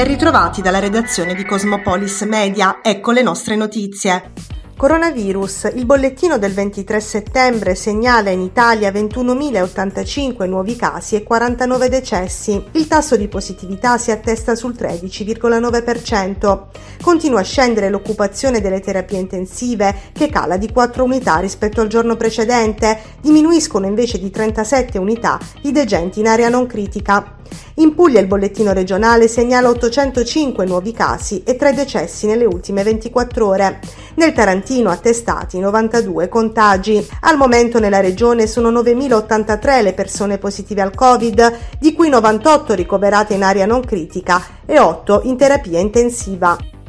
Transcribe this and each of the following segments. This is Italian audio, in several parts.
Ben ritrovati dalla redazione di Cosmopolis Media, ecco le nostre notizie. Coronavirus. Il bollettino del 23 settembre segnala in Italia 21.085 nuovi casi e 49 decessi. Il tasso di positività si attesta sul 13,9%. Continua a scendere l'occupazione delle terapie intensive, che cala di 4 unità rispetto al giorno precedente. Diminuiscono invece di 37 unità i degenti in area non critica. In Puglia il bollettino regionale segnala 805 nuovi casi e 3 decessi nelle ultime 24 ore. Nel Tarantino attestati 92 contagi. Al momento nella regione sono 9.083 le persone positive al Covid, di cui 98 ricoverate in area non critica e 8 in terapia intensiva.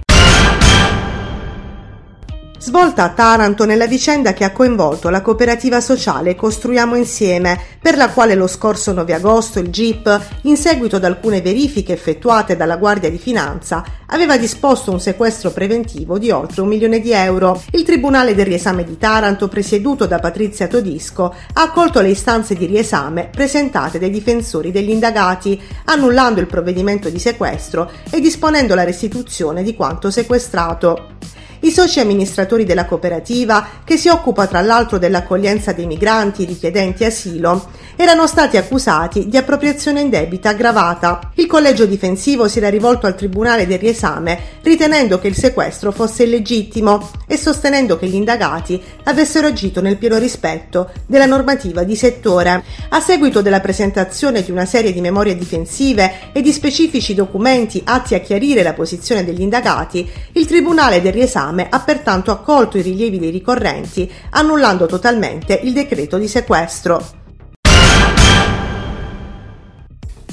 Svolta a Taranto nella vicenda che ha coinvolto la cooperativa sociale Costruiamo Insieme, per la quale lo scorso 9 agosto il GIP, in seguito ad alcune verifiche effettuate dalla Guardia di Finanza, aveva disposto un sequestro preventivo di oltre un milione di euro. Il Tribunale del riesame di Taranto, presieduto da Patrizia Todisco, ha accolto le istanze di riesame presentate dai difensori degli indagati, annullando il provvedimento di sequestro e disponendo la restituzione di quanto sequestrato. I soci amministratori della cooperativa, che si occupa tra l'altro dell'accoglienza dei migranti richiedenti asilo, erano stati accusati di appropriazione indebita aggravata. Il collegio difensivo si era rivolto al tribunale del riesame ritenendo che il sequestro fosse illegittimo e sostenendo che gli indagati avessero agito nel pieno rispetto della normativa di settore. A seguito della presentazione di una serie di memorie difensive e di specifici documenti atti a chiarire la posizione degli indagati, il tribunale del riesame esame ha pertanto accolto i rilievi dei ricorrenti, annullando totalmente il decreto di sequestro.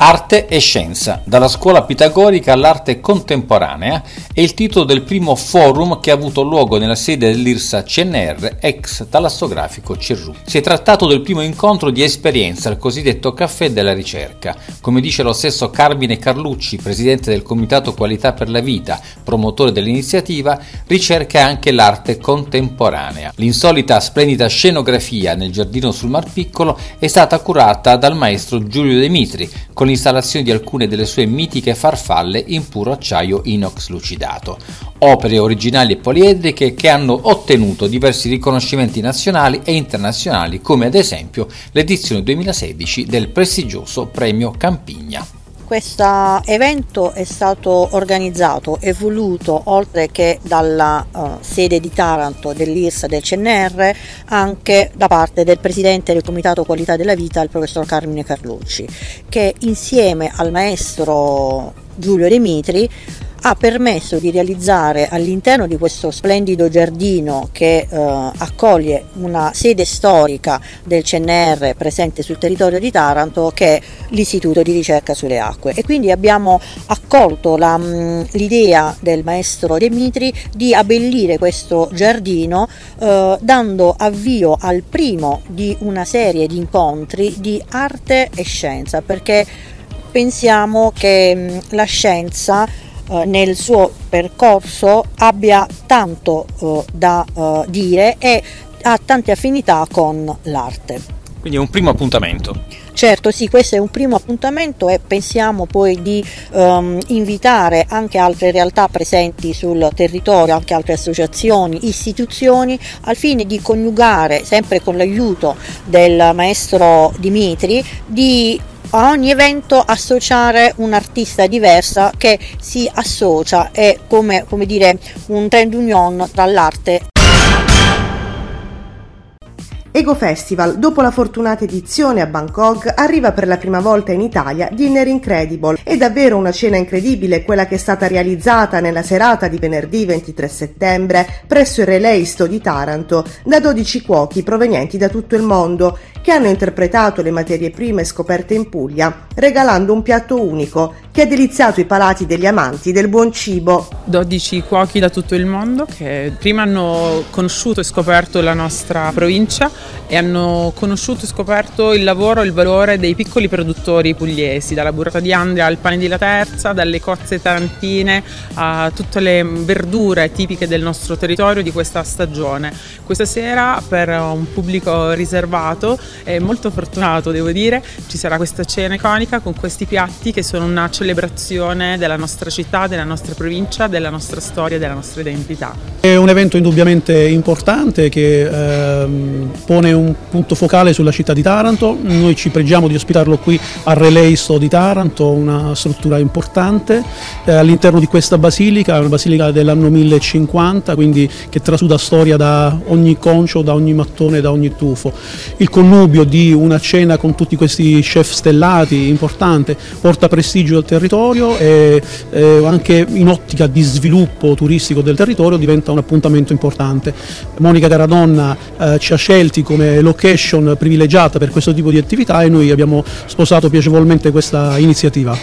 Arte e scienza, dalla scuola pitagorica all'arte contemporanea, è il titolo del primo forum che ha avuto luogo nella sede dell'IRSA CNR, ex talassografico Cerru. Si è trattato del primo incontro di esperienza al cosiddetto caffè della ricerca. Come dice lo stesso Carmine Carlucci, presidente del Comitato Qualità per la Vita, promotore dell'iniziativa, ricerca anche l'arte contemporanea. L'insolita splendida scenografia nel giardino sul Mar Piccolo è stata curata dal maestro Giulio De Mitri, con l'installazione di alcune delle sue mitiche farfalle in puro acciaio inox lucidato, opere originali e poliedriche che hanno ottenuto diversi riconoscimenti nazionali e internazionali come ad esempio l'edizione 2016 del prestigioso Premio Campigna. Questo evento è stato organizzato e voluto oltre che dalla uh, sede di Taranto dell'IRSA del CNR anche da parte del presidente del Comitato Qualità della Vita, il professor Carmine Carlucci, che insieme al maestro Giulio Demitri ha permesso di realizzare all'interno di questo splendido giardino che eh, accoglie una sede storica del CNR presente sul territorio di Taranto che è l'Istituto di ricerca sulle acque. E quindi abbiamo accolto la, mm, l'idea del maestro Demitri di abbellire questo giardino eh, dando avvio al primo di una serie di incontri di arte e scienza perché pensiamo che mm, la scienza eh, nel suo percorso abbia tanto eh, da eh, dire e ha tante affinità con l'arte. Quindi è un primo appuntamento. Certo, sì, questo è un primo appuntamento e pensiamo poi di um, invitare anche altre realtà presenti sul territorio, anche altre associazioni, istituzioni, al fine di coniugare, sempre con l'aiuto del maestro Dimitri, di a ogni evento associare un'artista diversa che si associa, è come, come dire un trend union tra l'arte Ego Festival, dopo la fortunata edizione a Bangkok, arriva per la prima volta in Italia Dinner Incredible. È davvero una cena incredibile quella che è stata realizzata nella serata di venerdì 23 settembre presso il Releisto di Taranto da 12 cuochi provenienti da tutto il mondo che hanno interpretato le materie prime scoperte in Puglia, regalando un piatto unico che ha deliziato i palati degli amanti del buon cibo. 12 cuochi da tutto il mondo che prima hanno conosciuto e scoperto la nostra provincia e hanno conosciuto e scoperto il lavoro e il valore dei piccoli produttori pugliesi, dalla burrata di Andria al pane di La Terza, dalle cozze tarantine a tutte le verdure tipiche del nostro territorio di questa stagione. Questa sera per un pubblico riservato e molto fortunato devo dire, ci sarà questa cena iconica con questi piatti che sono una celebrazione celebrazione della nostra città, della nostra provincia, della nostra storia, della nostra identità. È un evento indubbiamente importante che ehm, pone un punto focale sulla città di Taranto, noi ci pregiamo di ospitarlo qui a Releisto di Taranto, una struttura importante eh, all'interno di questa basilica, una basilica dell'anno 1050, quindi che trasuda storia da ogni concio, da ogni mattone, da ogni tufo. Il connubio di una cena con tutti questi chef stellati importante, porta prestigio al territorio e eh, anche in ottica di sviluppo turistico del territorio diventa un appuntamento importante. Monica Caradonna eh, ci ha scelti come location privilegiata per questo tipo di attività e noi abbiamo sposato piacevolmente questa iniziativa.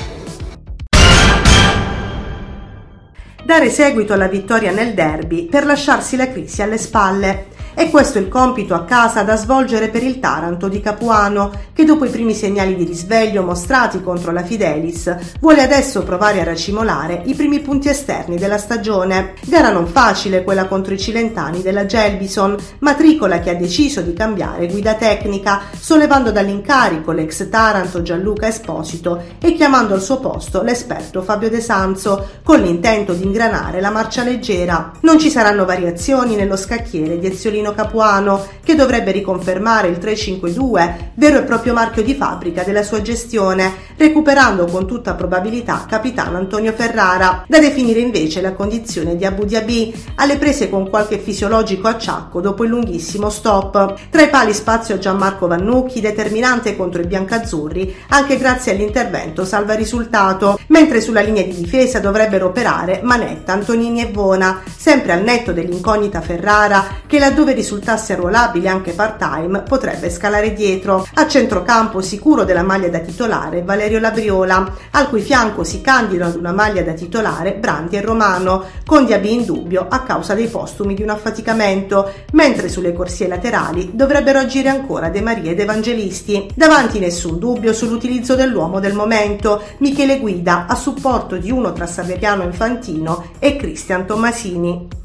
Dare seguito alla vittoria nel derby per lasciarsi la crisi alle spalle. E questo è il compito a casa da svolgere per il Taranto di Capuano, che dopo i primi segnali di risveglio mostrati contro la Fidelis, vuole adesso provare a racimolare i primi punti esterni della stagione. Gara non facile quella contro i cilentani della Gelbison, matricola che ha deciso di cambiare guida tecnica, sollevando dall'incarico l'ex Taranto Gianluca Esposito e chiamando al suo posto l'esperto Fabio De Sanzo, con l'intento di ingranare la marcia leggera. Non ci saranno variazioni nello scacchiere di Eziolino Martino Capuano, che dovrebbe riconfermare il 352, vero e proprio marchio di fabbrica della sua gestione, recuperando con tutta probabilità capitano Antonio Ferrara. Da definire invece la condizione di Abu Dhabi, alle prese con qualche fisiologico acciacco dopo il lunghissimo stop. Tra i pali spazio Gianmarco Vannucchi, determinante contro i biancazzurri, anche grazie all'intervento salva risultato, mentre sulla linea di difesa dovrebbero operare Manetta, Antonini e Vona, sempre al netto dell'incognita Ferrara, che laddove risultasse arruolabile anche part-time, potrebbe scalare dietro. A centrocampo sicuro della maglia da titolare Valerio Labriola, al cui fianco si candidano ad una maglia da titolare Branti e Romano, con Diaby in dubbio a causa dei postumi di un affaticamento, mentre sulle corsie laterali dovrebbero agire ancora De Maria ed Evangelisti. Davanti nessun dubbio sull'utilizzo dell'uomo del momento, Michele Guida, a supporto di uno tra Saveriano Infantino e Cristian Tommasini.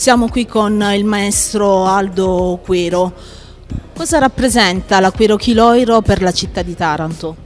Siamo qui con il maestro Aldo Quero. Cosa rappresenta la Quero Chiloiro per la città di Taranto?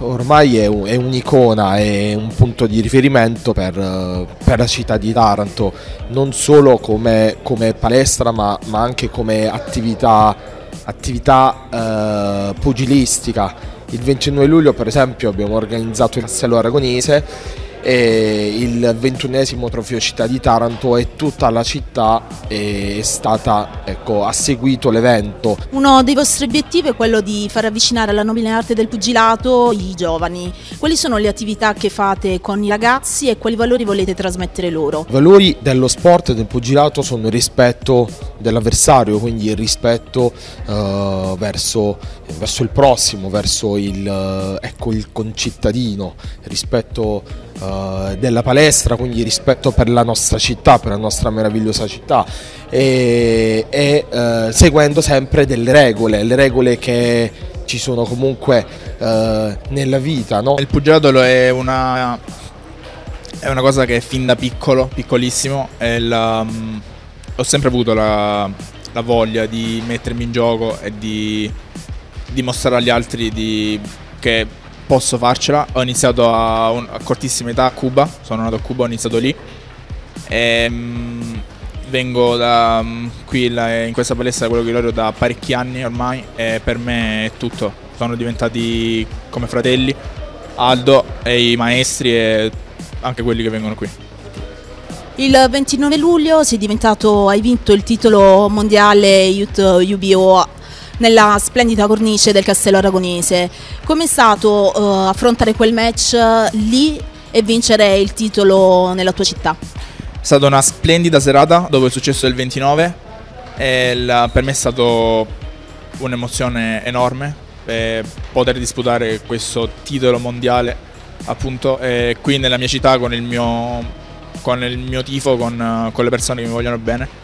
Ormai è, un'icona, è un punto di riferimento per, per, la città di Taranto, non solo come, come palestra ma, ma, anche come attività, attività eh, pugilistica. Il 29 luglio per esempio abbiamo organizzato il Castello Aragonese il ventunesimo trofeo città di Taranto e tutta la città è stata, ecco, ha seguito l'evento. Uno dei vostri obiettivi è quello di far avvicinare alla nobile arte del pugilato i giovani. Quali sono le attività che fate con i ragazzi e quali valori volete trasmettere loro? I valori dello sport e del pugilato sono il rispetto dell'avversario, quindi il rispetto uh, verso, verso, il prossimo, verso il, uh, ecco, il concittadino, rispetto uh, della palestra, quindi rispetto per la nostra città, per la nostra meravigliosa città e, e uh, seguendo sempre delle regole, le regole che ci sono comunque uh, nella vita. No? Il pugilato è una, è una cosa che fin da piccolo, piccolissimo, la, um, ho sempre avuto la, la, voglia di mettermi in gioco e di dimostrare agli altri di, che posso farcela. Ho iniziato a, un, a cortissima età a Cuba, sono nato a Cuba, ho iniziato lì. E, um, vengo da um, qui la, in questa palestra quello che loro da parecchi anni ormai e per me è tutto. Sono diventati come fratelli, Aldo e i maestri e anche quelli che vengono qui. Il 29 luglio sei diventato, hai vinto il titolo mondiale UBO nella splendida cornice del Castello Aragonese. Com'è stato uh, affrontare quel match lì e vincere il titolo nella tua città? È stata una splendida serata dopo il successo del 29 e la, per me è stata un'emozione enorme poter disputare questo titolo mondiale appunto qui nella mia città con il mio, con il mio tifo, con, con le persone che mi vogliono bene.